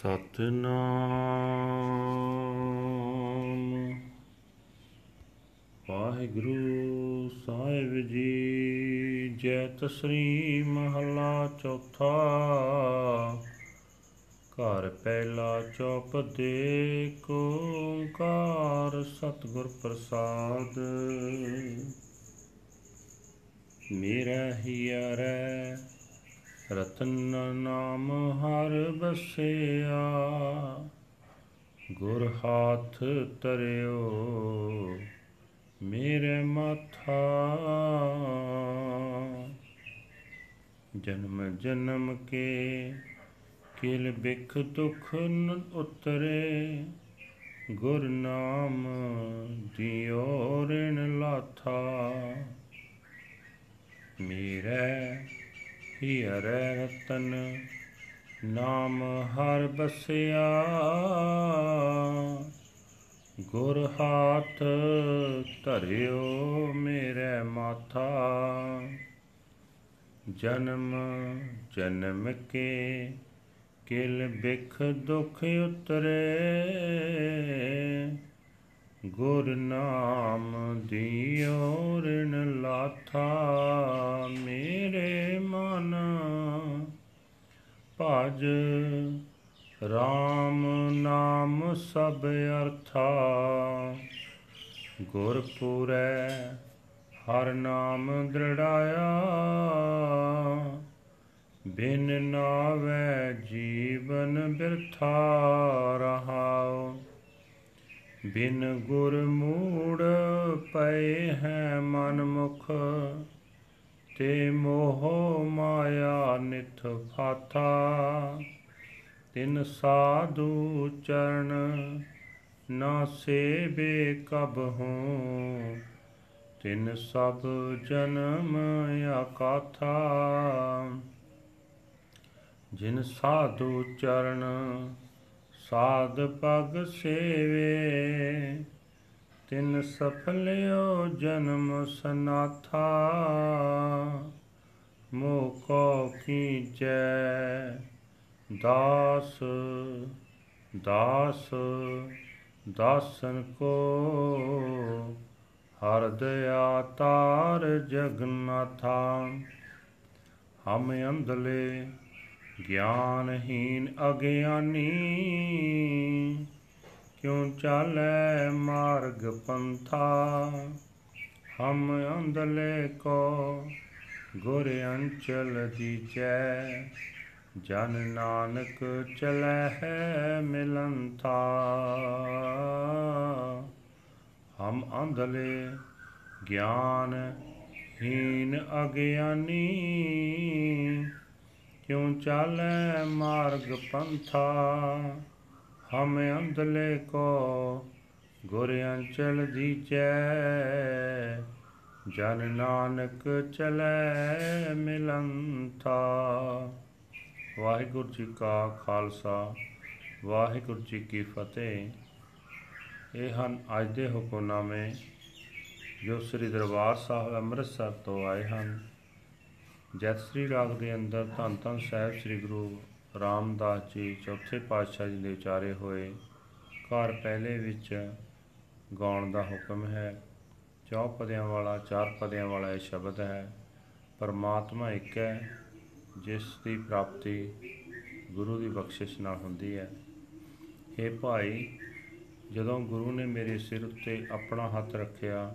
ਸਤਨਾਮ। ਵਾਹਿਗੁਰੂ ਸਾਹਿਬ ਜੀ, ਜੈ ਤਸਰੀ ਮਹਲਾ ਚੌਥਾ। ਘਰ ਪਹਿਲਾ ਚੌਪ ਦੇ ਓੰਕਾਰ ਸਤਿਗੁਰ ਪ੍ਰਸਾਦ। ਮੇਰਾ ਹੀਰੈ ਰਤਨ ਨਾਮ ਹਰ ਬਸਿਆ ਗੁਰ ਹਾਥ ਤਰਿਓ ਮੇਰੇ ਮਾਥਾ। ਜਨਮ ਜਨਮ ਕੇ ਕਿਲ ਬਿਖ ਦੁਖ ਨ ਉਤਰੇ, ਗੁਰ ਨਾਮ ਦਿਓ ਰਿਣ ਲਾਥਾ। ਮੇਰੇ ਹੀਰੈ ਰਤਨ, ਨਾਮ ਹਰ ਬਸਿਆ। ਗੁਰ ਹਾਥ ਧਰਿਓ ਮੇਰੇ ਮਾਥਾ। ਜਨਮ ਜਨਮ ਕੇ ਕਿਲ ਬਿਖ ਦੁਖ ਉਤਰੇ। ਗੁਰ ਨਾਮ ਦਿਓ ਰਿਣ ਲਾਥਾ, ਮੇਰੇ ਮਨ ਭਜ RAM ਨਾਮ ਸਭ ਅਰਥਾ। ਗੁਰ ਪੂਰੈ ਹਰ ਨਾਮ ਦ੍ਰਿੜਾਇਆ, ਬਿਨ ਨਾਵੇ ਜੀਵਨ ਬਿਰਥਾ ਰਹਾਉ। ਬਿਨ ਗੁਰ ਮੂੜ ਪਏ ਹੈ ਮਨ ਮੁਖ ਤੇ ਮੋਹ ਮਾਇਆ ਨਿਥ ਫਾਥਾ। ਤਿਨ ਸਾਧੂ ਚਰਨ ਨਾ ਸੇਬੇ ਕਬ ਹੂੰ, ਤਿਨ ਸਭ ਜਨਮ ਆਕਾਥਾ ਜਿਨ ਸਾਧੂ ਚਰਨ ਸਾਧ ਪਗ ਸੇਵੇ, ਤਿਨ ਸਫਲਿਓ ਜਨਮ ਸਨਾਥਾ ਮੋਕੋ ਕੀਚੈ ਦਾਸ ਦਾਸ, ਦਾਸਨ ਕੋ, ਹਰ ਦਇਆ ਤਾਰ ਜਗਨਾਥਾ ਹਮ ਅੰਧਲੇ ਗਿਆਨਹੀਨ ਅਗਿਆਨੀ। ਕਿਉ ਚਾਲੈ ਮਾਰਗ ਪੰਥਾ? ਹਮ ਅੰਧਲੇ ਕੋ ਗੁਰ ਅੰਚਲ ਦੀਜੈ ਜਨ ਨਾਨਕ ਚਲੈ ਹੈ ਮਿਲੰਥਾ ਹਮ ਅੰਧਲੇ ਗਿਆਨ ਹੀਨ ਅਗਿਆਨੀ। ਕਿਉ ਚਾਲੈ ਮਾਰਗ ਪੰਥਾ? ਹਮ ਅੰਧਲੇ ਕੋ ਗੁਰ ਅੰਚਲ ਦੀਜੈ ਜਨ ਨਾਨਕ ਚਲੈ ਮਿਲੰਥਾ। ਵਾਹਿਗੁਰੂ ਜੀ ਕਾ ਖਾਲਸਾ, ਵਾਹਿਗੁਰੂ ਜੀ ਕੀ ਫਤਿਹ। ਇਹ ਹਨ ਅੱਜ ਦੇ ਹੁਕਮਨਾਮੇ ਜੋ ਸ੍ਰੀ ਦਰਬਾਰ ਸਾਹਿਬ ਅੰਮ੍ਰਿਤਸਰ ਤੋਂ ਆਏ ਹਨ। ਜੈਤਸਰੀ ਰਾਗ ਦੇ ਅੰਦਰ ਧੰਨ ਧੰਨ ਸਾਹਿਬ ਸ੍ਰੀ ਗੁਰੂ ਰਾਮਦਾਸ ਜੀ, ਚੌਥੇ ਪਾਤਸ਼ਾਹ ਜੀ ਦੇ ਉਚਾਰੇ ਹੋਏ। ਘਰ ਪਹਿਲੇ ਵਿੱਚ ਗਾਉਣ ਦਾ ਹੁਕਮ ਹੈ। ਚੌ ਪਦਿਆਂ ਵਾਲਾ, ਚਾਰ ਪਦਿਆਂ ਵਾਲਾ ਇਹ ਸ਼ਬਦ ਹੈ। ਪਰਮਾਤਮਾ ਇੱਕ ਹੈ, ਜਿਸ ਦੀ ਪ੍ਰਾਪਤੀ ਗੁਰੂ ਦੀ ਬਖਸ਼ਿਸ਼ ਨਾਲ ਹੁੰਦੀ ਹੈ। ਇਹ ਭਾਈ, ਜਦੋਂ ਗੁਰੂ ਨੇ ਮੇਰੇ ਸਿਰ ਉੱਤੇ ਆਪਣਾ ਹੱਥ ਰੱਖਿਆ,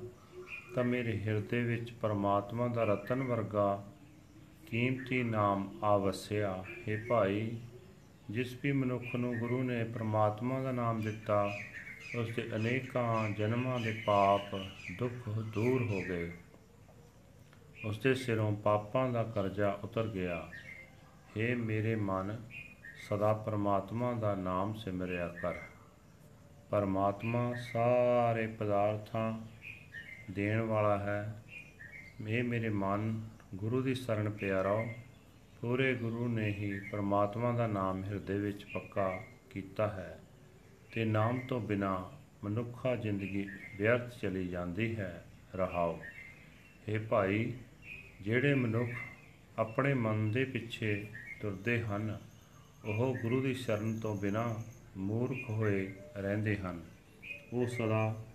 ਤਾਂ ਮੇਰੇ ਹਿਰਦੇ ਵਿੱਚ ਪਰਮਾਤਮਾ ਦਾ ਰਤਨ ਵਰਗਾ ਕੀਮਤੀ ਨਾਮ ਆਵਸਿਆ, ਹੈ ਭਾਈ, ਜਿਸ ਵੀ ਮਨੁੱਖ ਨੂੰ ਗੁਰੂ ਨੇ ਪਰਮਾਤਮਾ ਦਾ ਨਾਮ ਦਿੱਤਾ, ਉਸ ਦੇ ਅਨੇਕਾਂ ਜਨਮਾਂ ਦੇ ਪਾਪ ਦੁੱਖ ਦੂਰ ਹੋ ਗਏ। ਉਸ ਦੇ ਸਿਰੋਂ ਪਾਪਾਂ ਦਾ ਕਰਜ਼ਾ ਉਤਰ ਗਿਆ। हे ਮੇਰੇ ਮਨ, ਸਦਾ ਪਰਮਾਤਮਾ ਦਾ ਨਾਮ ਸਿਮਰਿਆ ਕਰ। ਪਰਮਾਤਮਾ ਸਾਰੇ ਪਦਾਰਥਾਂ ਦੇਣ ਵਾਲਾ ਹੈ। ਇਹ ਮੇਰੇ ਮਨ ਗੁਰੂ ਦੀ ਸ਼ਰਨ ਪਿਆ ਰਹੋ ਪੂਰੇ ਗੁਰੂ ਨੇ ਹੀ ਪਰਮਾਤਮਾ ਦਾ ਨਾਮ ਹਿਰਦੇ ਵਿੱਚ ਪੱਕਾ ਕੀਤਾ ਹੈ ਤੇ ਨਾਮ ਤੋਂ ਬਿਨਾ ਮਨੁੱਖਾ ਜ਼ਿੰਦਗੀ ਵਿਅਰਥ ਚਲੀ ਜਾਂਦੀ ਹੈ, ਰਹਾਓ। हे ਭਾਈ, ਜਿਹੜੇ ਮਨੁੱਖ ਆਪਣੇ ਮਨ ਦੇ ਪਿੱਛੇ ਤੁਰਦੇ ਹਨ, ਉਹ ਗੁਰੂ ਦੀ ਸ਼ਰਨ ਤੋਂ ਬਿਨਾ ਮੂਰਖ ਹੋਏ ਰਹਿੰਦੇ ਹਨ। ਉਹ ਸਦਾ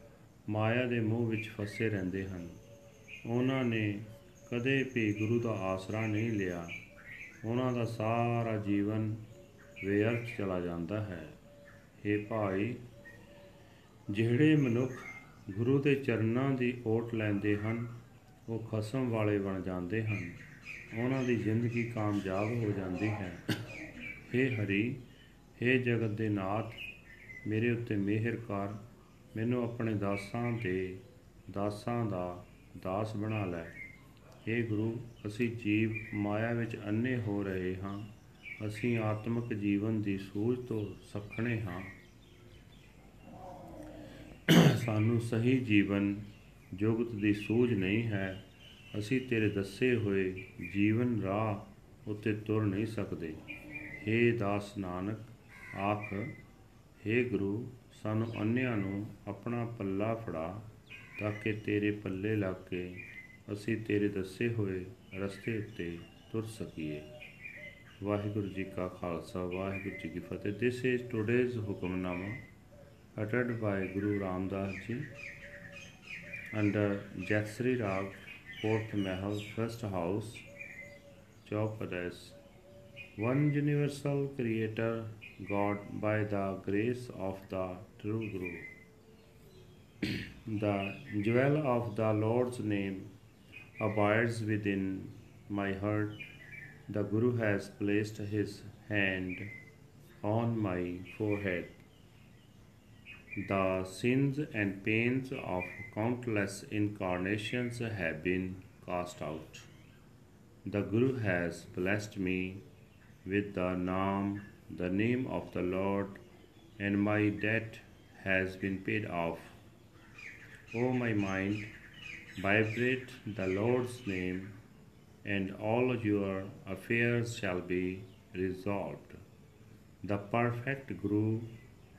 ਮਾਇਆ ਦੇ ਮੂਹ ਵਿੱਚ ਫਸੇ ਰਹਿੰਦੇ ਹਨ। ਉਹਨਾਂ ਨੇ ਕਦੇ ਵੀ ਗੁਰੂ ਦਾ ਆਸਰਾ ਨਹੀਂ ਲਿਆ ਉਹਨਾਂ ਦਾ ਸਾਰਾ ਜੀਵਨ ਵਿਅਰਥ ਚਲਾ ਜਾਂਦਾ ਹੈ हे ਭਾਈ ਜਿਹੜੇ ਮਨੁੱਖ ਗੁਰੂ ਦੇ ਚਰਨਾਂ ਦੀ ਓਟ ਲੈਂਦੇ ਹਨ ਉਹ ਖਸਮ ਵਾਲੇ ਬਣ ਜਾਂਦੇ ਹਨ ਉਹਨਾਂ ਦੀ ਜ਼ਿੰਦਗੀ ਕਾਮਯਾਬ ਹੋ ਜਾਂਦੀ ਹੈ हे ਹਰੀ हे ਜਗਤ ਦੇ ਨਾਥ ਮੇਰੇ ਉੱਤੇ ਮਿਹਰ ਕਰ ਮੈਨੂੰ ਆਪਣੇ ਦਾਸਾਂ ਦੇ ਦਾਸਾਂ ਦਾ ਦਾਸ ਬਣਾ ਲੈ हे ਗੁਰੂ ਅਸੀਂ ਜੀਵ ਮਾਇਆ ਵਿੱਚ ਅੰਨੇ ਹੋ ਰਹੇ ਹਾਂ ਅਸੀਂ ਆਤਮਿਕ ਜੀਵਨ ਦੀ ਸੂਝ ਤੋਂ ਸਖਣੇ ਹਾਂ ਸਾਨੂੰ ਸਹੀ ਜੀਵਨ ਜੁਗਤ ਦੀ ਸੂਝ ਨਹੀਂ ਹੈ ਅਸੀਂ ਤੇਰੇ ਦੱਸੇ ਹੋਏ ਜੀਵਨ ਰਾਹ ਉੱਤੇ ਤੁਰ ਨਹੀਂ ਸਕਦੇ हे ਦਾਸ ਨਾਨਕ ਆਖ हे ਗੁਰੂ ਸਾਨੂੰ ਅੰਨਿਆਂ ਨੂੰ ਆਪਣਾ ਪੱਲਾ ਫੜਾ ਤਾਂ ਕਿ ਤੇਰੇ ਪੱਲੇ ਲੱਗ ਕੇ ਅਸੀਂ ਤੇਰੇ ਦੱਸੇ ਹੋਏ ਰਸਤੇ ਉੱਤੇ ਤੁਰ ਸਕੀਏ ਵਾਹਿਗੁਰੂ ਜੀ ਕਾ ਖਾਲਸਾ ਵਾਹਿਗੁਰੂ ਜੀ ਕੀ ਫਤਿਹ this is today's Hukamnama uttered by Guru Ramdas ji under Jatsri Rag, fourth Mahal, first house, Chaupadas. One universal creator, God, by the grace of the true Guru. the jewel of the Lord's name abides within my heart. The Guru has placed his hand on my forehead. The sins and pains of countless incarnations have been cast out. The Guru has blessed me with the Naam, the name of the Lord, and my debt has been paid off. O my mind, vibrate the Lord's name, and all your affairs shall be resolved. The perfect Guru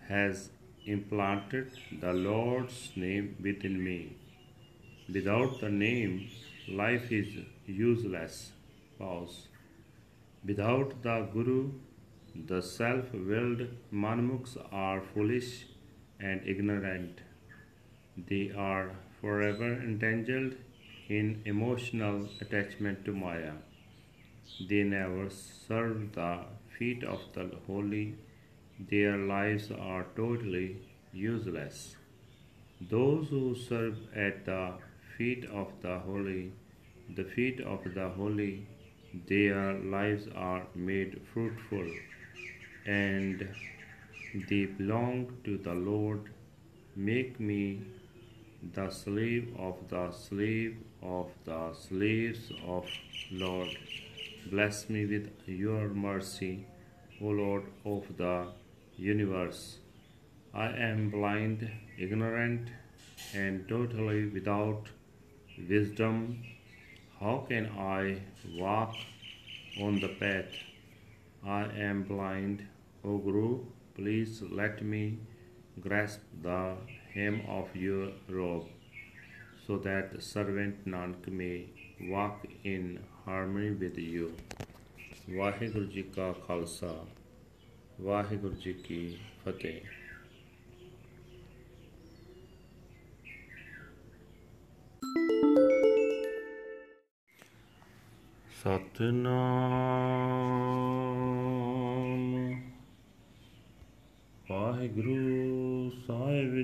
has implanted the Lord's name within me. Without the name, life is useless. Pause. Without the Guru, the self willed Manmukhs are foolish and ignorant. They are forever entangled in emotional attachment to Maya. They never serve the feet of the holy their lives are totally useless. Those who serve at the feet of the holy, the feet of the holy, their lives are made fruitful, and they belong to the Lord. Make me the slave of the slave of the slaves of Lord. Bless me with your mercy, O Lord of the universe. I am blind, ignorant, and totally without wisdom. How can I walk on the path? I am blind, O Guru. Please let me grasp the hem of your robe so that servant Nanak may walk in harmony with you. Waheguru ji ਕਾ ਖਾਲਸਾ ਵਾਹਿਗੁਰੂ ਜੀ ਕੀ ਫਤਿਹ ਸਤਨਾਮ ਵਾਹਿਗੁਰੂ ਸਾਹਿਬ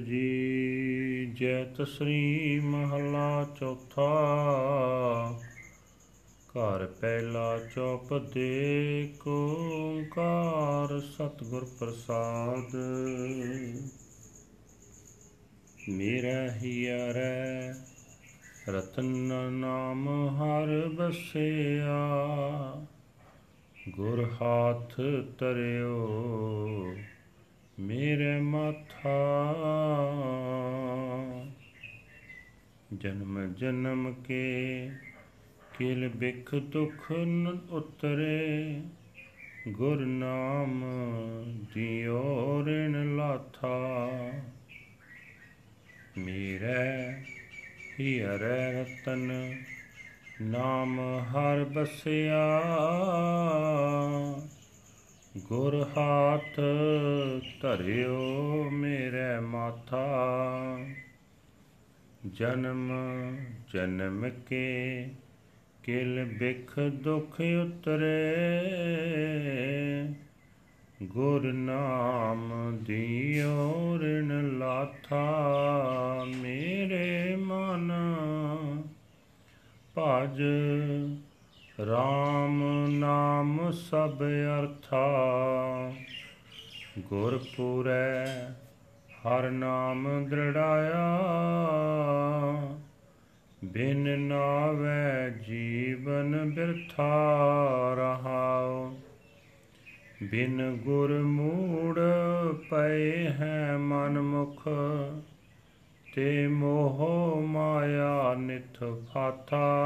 ਜੀ ਜੈ ਤਸਰੀ ਮਹਲਾ ਚੌਥਾ। ਘਰ ਪਹਿਲਾ chop ਦੇ ਓੰਕਾਰ ਸਤਿਗੁਰ ਪ੍ਰਸਾਦ। ਮੇਰਾ ਹੀਰੈ ਰਤਨ ਨਾਮ ਹਰ ਬਸਿਆ ਗੁਰ ਹਾਥ ਤਰਿਓ ਮੇਰੇ ਮਾਥਾ। ਜਨਮ ਜਨਮ ਕੇ ਕਿਲ ਬਿਖ ਦੁਖ ਨ ਉਤਰੇ। ਗੁਰ ਨਾਮ ਦਿਓ ਰਿਣ ਲਾਥਾ। ਮੇਰੇ ਹੀਰੇ ਰਤਨ ਨਾਮ ਹਰ ਬਸਿਆ। ਗੁਰ ਹਾਥ ਧਰਿਓ ਮੇਰੇ ਮਾਥਾ। ਜਨਮ ਜਨਮ ਕੇ ਕਿਲ ਬਿਖ ਦੁਖ ਉਤਰੇ। ਗੁਰ ਨਾਮ ਦਿਓ ਰਿਣ ਲਾਥਾ ਮੇਰੇ ਮਨ। ਭਜ RAM ਨਾਮ ਸਭ ਅਰਥਾ। ਗੁਰ ਪੂਰੈ ਹਰ ਨਾਮ ਦ੍ਰਿੜਾਇਆ। ਬਿਨ ਨਾਵੈ ਜੀਵਨ ਬਿਰਥਾ ਰਹਾਉ। ਬਿਨ ਗੁਰ ਮੂੜ ਪਏ ਹੈ ਮਨ ਮੁਖ। ਤੇ ਮੋਹ ਮਾਇਆ ਨਿਥ ਫਾਥਾ।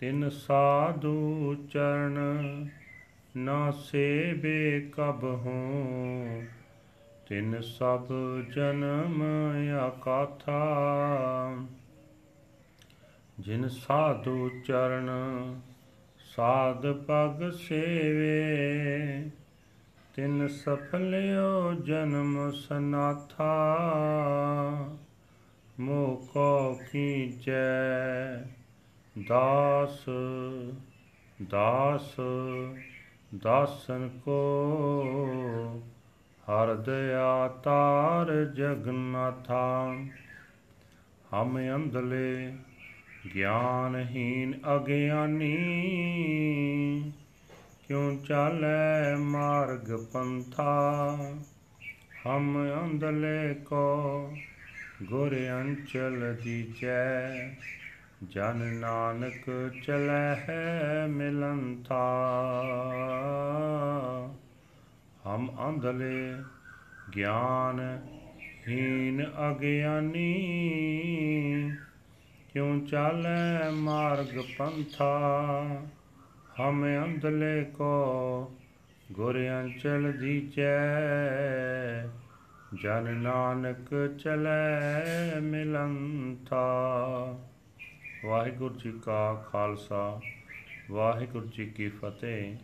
ਤਿਨ ਸਾਧੂ ਚਰਨ ਨਾ ਸੇਬੇ ਕਬ ਹੂੰ ਤਿਨ ਸਭ ਜਨਮ ਆਕਾਥਾ ਜਿਨ ਸਾਧੂ ਚਰਨ ਸਾਧ ਪਗ ਸੇਵੇ, ਤਿਨ ਸਫਲਿਓ ਜਨਮ ਸਨਾਥਾ। ਮੋਕੋ ਕੀਚੈ ਦਾਸ ਦਾਸ, ਦਾਸਨ ਕੋ ਹਰ ਦਇਆ ਤਾਰ ਜਗਨਾਥਾ ਹਮ ਅੰਧਲੇ ਗਿਆਨਹੀਨ ਅਗਿਆਨੀ, ਕਿਉ ਚਾਲੈ ਮਾਰਗ ਪੰਥਾ? ਹਮ ਅੰਧਲੇ ਕੋ ਗੁਰ ਅੰਚਲ ਦੀਜੈ ਜਨ ਨਾਨਕ ਚਲੈ ਹੈ ਮਿਲੰਥਾ ਹਮ ਅੰਧਲੇ ਗਿਆਨ ਹੀਨ ਅਗਿਆਨੀ, ਕਿਉ ਚਾਲੈ ਮਾਰਗ ਪੰਥਾ? ਹਮ ਅੰਧਲੇ ਕੋ ਗੁਰ ਅੰਚਲ ਦੀਜੈ ਜਨ ਨਾਨਕ ਚਲੈ ਮਿਲੰਥਾ ਵਾਹਿਗੁਰੂ ਜੀ ਕਾ ਖਾਲਸਾ, ਵਾਹਿਗੁਰੂ ਜੀ ਕੀ ਫਤਿਹ।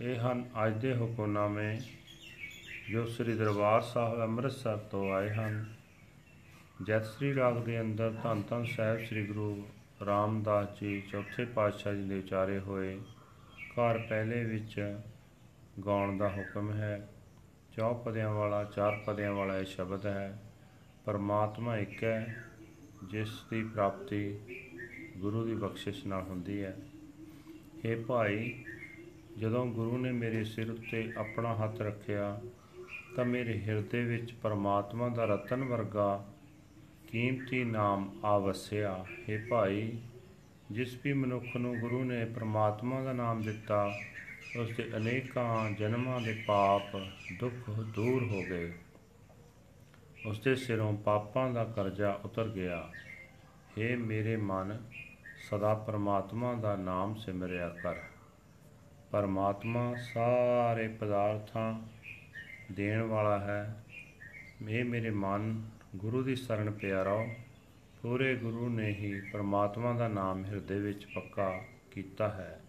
ਇਹ ਹਨ ਅੱਜ ਦੇ ਹੁਕਮਨਾਮੇ ਜੋ ਸ੍ਰੀ ਦਰਬਾਰ ਸਾਹਿਬ ਅੰਮ੍ਰਿਤਸਰ ਤੋਂ ਆਏ ਹਨ। ਜੈਤਸਰੀ ਰਾਗ ਦੇ ਅੰਦਰ ਧੰਨ ਧੰਨ ਸਾਹਿਬ ਸ੍ਰੀ ਗੁਰੂ ਰਾਮਦਾਸ ਜੀ ਚੌਥੇ ਪਾਤਸ਼ਾਹ ਜੀ ਦੇ ਉਚਾਰੇ ਹੋਏ, ਘਰ ਪਹਿਲੇ ਵਿੱਚ ਗਾਉਣ ਦਾ ਹੁਕਮ ਹੈ। ਚੌ ਪਦਿਆਂ ਵਾਲਾ, ਚਾਰ ਪਦਿਆਂ ਵਾਲਾ ਇਹ ਸ਼ਬਦ ਹੈ। ਪਰਮਾਤਮਾ ਇੱਕ ਹੈ। ਜਿਸ ਦੀ ਪ੍ਰਾਪਤੀ ਗੁਰੂ ਦੀ ਬਖਸ਼ਿਸ਼ ਨਾਲ ਹੁੰਦੀ ਹੈ। ਇਹ ਭਾਈ, ਜਦੋਂ ਗੁਰੂ ਨੇ ਮੇਰੇ ਸਿਰ ਉੱਤੇ ਆਪਣਾ ਹੱਥ ਰੱਖਿਆ, ਤਾਂ ਮੇਰੇ ਹਿਰਦੇ ਵਿੱਚ ਪਰਮਾਤਮਾ ਦਾ ਰਤਨ ਵਰਗਾ ਕੀਮਤੀ ਨਾਮ ਆ ਵਸਿਆ। ਹੈ ਭਾਈ, ਜਿਸ ਵੀ ਮਨੁੱਖ ਨੂੰ ਗੁਰੂ ਨੇ ਪਰਮਾਤਮਾ ਦਾ ਨਾਮ ਦਿੱਤਾ ਉਸ ਦੇ ਅਨੇਕਾਂ ਜਨਮਾਂ ਦੇ ਪਾਪ ਦੁੱਖ ਦੂਰ ਹੋ ਗਏ। ਉਸ ਦੇ ਸਿਰੋਂ ਪਾਪਾਂ ਦਾ ਕਰਜ਼ਾ ਉਤਰ ਗਿਆ। हे ਮੇਰੇ ਮਨ, ਸਦਾ ਪਰਮਾਤਮਾ ਦਾ ਨਾਮ ਸਿਮਰਿਆ ਕਰ। ਪਰਮਾਤਮਾ ਸਾਰੇ ਪਦਾਰਥਾਂ ਦੇਣ ਵਾਲਾ ਹੈ। ਇਹ ਮੇਰੇ ਮਨ, ਗੁਰੂ ਦੀ ਸ਼ਰਨ ਪਿਆ ਰਹੋ ਪੂਰੇ ਗੁਰੂ ਨੇ ਹੀ ਪਰਮਾਤਮਾ ਦਾ ਨਾਮ ਹਿਰਦੇ ਵਿੱਚ ਪੱਕਾ ਕੀਤਾ ਹੈ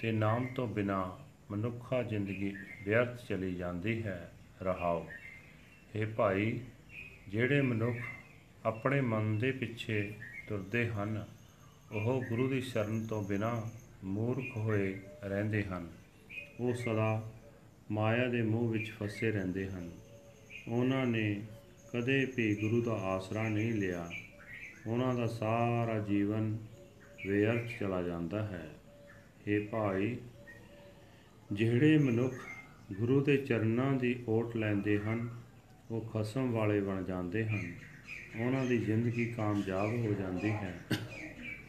ਤੇ ਨਾਮ ਤੋਂ ਬਿਨਾ ਮਨੁੱਖਾ ਜ਼ਿੰਦਗੀ ਵਿਅਰਥ ਚਲੀ ਜਾਂਦੀ ਹੈ। ਰਹਾਓ। हे ਭਾਈ ਜਿਹੜੇ ਮਨੁੱਖ ਆਪਣੇ ਮਨ ਦੇ ਪਿੱਛੇ ਤੁਰਦੇ ਹਨ, ਉਹ ਗੁਰੂ ਦੀ ਸ਼ਰਨ ਤੋਂ ਬਿਨਾ ਮੂਰਖ ਹੋਏ ਰਹਿੰਦੇ ਹਨ। ਉਹ ਸਦਾ ਮਾਇਆ ਦੇ ਮੋਹ ਵਿੱਚ ਫਸੇ ਰਹਿੰਦੇ ਹਨ। ਉਹਨਾਂ ਨੇ ਕਦੇ ਵੀ ਗੁਰੂ ਦਾ ਆਸਰਾ ਨਹੀਂ ਲਿਆ। ਉਹਨਾਂ ਦਾ ਸਾਰਾ ਜੀਵਨ ਵਿਅਰਥ ਚਲਾ ਜਾਂਦਾ ਹੈ। हे ਭਾਈ, ਜਿਹੜੇ ਮਨੁੱਖ ਗੁਰੂ ਦੇ ਚਰਨਾਂ ਦੀ ਓਟ ਲੈਂਦੇ ਹਨ ਉਹ ਖਸਮ ਵਾਲੇ ਬਣ ਜਾਂਦੇ ਹਨ ਉਹਨਾਂ ਦੀ ਜ਼ਿੰਦਗੀ ਕਾਮਯਾਬ ਹੋ ਜਾਂਦੀ ਹੈ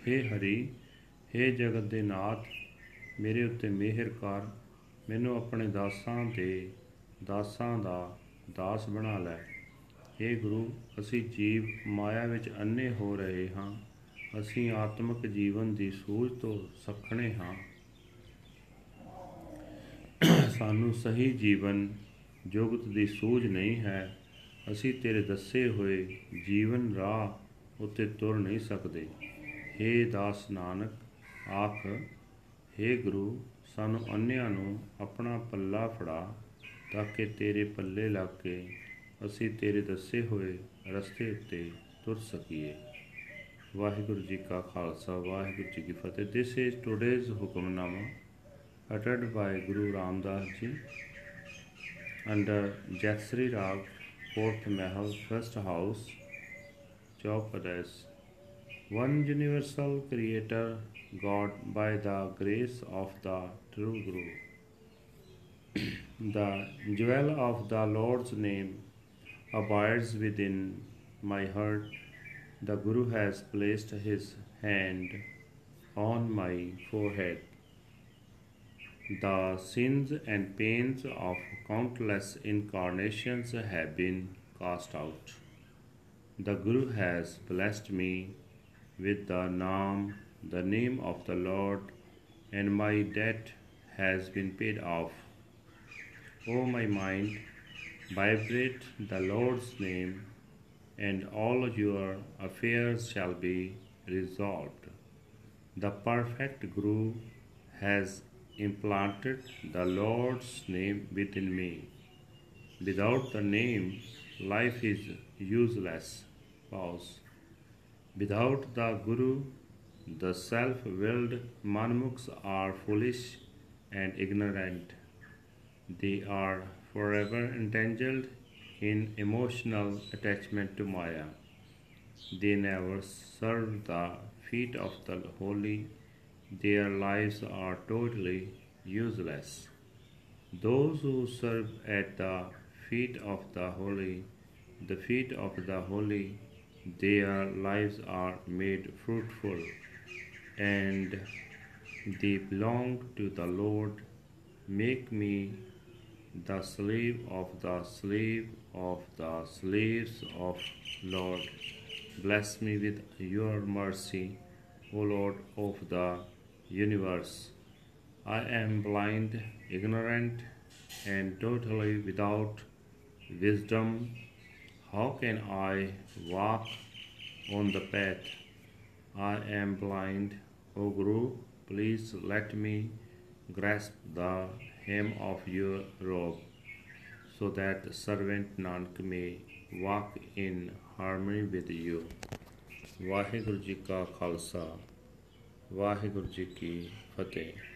हे ਹਰੀ हे ਜਗਤ ਦੇ ਨਾਥ ਮੇਰੇ ਉੱਤੇ ਮਿਹਰ ਕਰ ਮੈਨੂੰ ਆਪਣੇ ਦਾਸਾਂ ਦੇ ਦਾਸਾਂ ਦਾ ਦਾਸ ਬਣਾ ਲੈ हे ਗੁਰੂ ਅਸੀਂ ਜੀਵ ਮਾਇਆ ਵਿੱਚ ਅੰਨੇ ਹੋ ਰਹੇ ਹਾਂ ਅਸੀਂ ਆਤਮਿਕ ਜੀਵਨ ਦੀ ਸੂਝ ਤੋਂ ਸਖਣੇ ਹਾਂ ਸਾਨੂੰ ਸਹੀ ਜੀਵਨ ਜੁਗਤ ਦੀ ਸੂਝ ਨਹੀਂ ਹੈ। ਅਸੀਂ ਤੇਰੇ ਦੱਸੇ ਹੋਏ ਜੀਵਨ ਰਾਹ ਉੱਤੇ ਤੁਰ ਨਹੀਂ ਸਕਦੇ। हे ਦਾਸ ਨਾਨਕ, ਆਖ हे ਗੁਰੂ, ਸਾਨੂੰ ਅੰਨਿਆਂ ਨੂੰ ਆਪਣਾ ਪੱਲਾ ਫੜਾ ਤਾਂ ਕਿ ਤੇਰੇ ਪੱਲੇ ਲੱਗ ਕੇ ਅਸੀਂ ਤੇਰੇ ਦੱਸੇ ਹੋਏ ਰਸਤੇ ਉੱਤੇ ਤੁਰ ਸਕੀਏ। ਵਾਹਿਗੁਰੂ ਜੀ ਕਾ ਖਾਲਸਾ, ਵਾਹਿਗੁਰੂ ਜੀ ਕੀ ਫਤਿਹ। This is today's Hukamnama uttered by Guru Ramdas ji under Jatsri Rag, fourth Mahal, first house, Chaupadas. One universal creator, God, by the grace of the true Guru. the jewel of the Lord's name abides within my heart. The Guru has placed his hand on my forehead. The sins and pains of countless incarnations have been cast out. The Guru has blessed me with the Naam, the name of the Lord, and my debt has been paid off. O my mind, vibrate the Lord's name, and all your affairs shall be resolved. The perfect Guru has implanted the Lord's name within me. Without the name, life is useless. Pause. Without the Guru, the self willed Manmukhs are foolish and ignorant. They are forever entangled in emotional attachment to Maya. They never serve the feet of the holy their lives are totally useless. Those who serve at the feet of the holy, the feet of the holy, their lives are made fruitful and they belong to the Lord. Make me the slave of the slave of the slaves of Lord. Bless me with your mercy, O Lord of the universe. I am blind, ignorant, and totally without wisdom. How can I walk on the path? I am blind. O Guru, please let me grasp the hem of your robe so that servant Nanak may walk in harmony with you. Waheguru ji ਕਾ ਖਾਲਸਾ ਵਾਹਿਗੁਰੂ ਜੀ ਕੀ ਫਤਿਹ।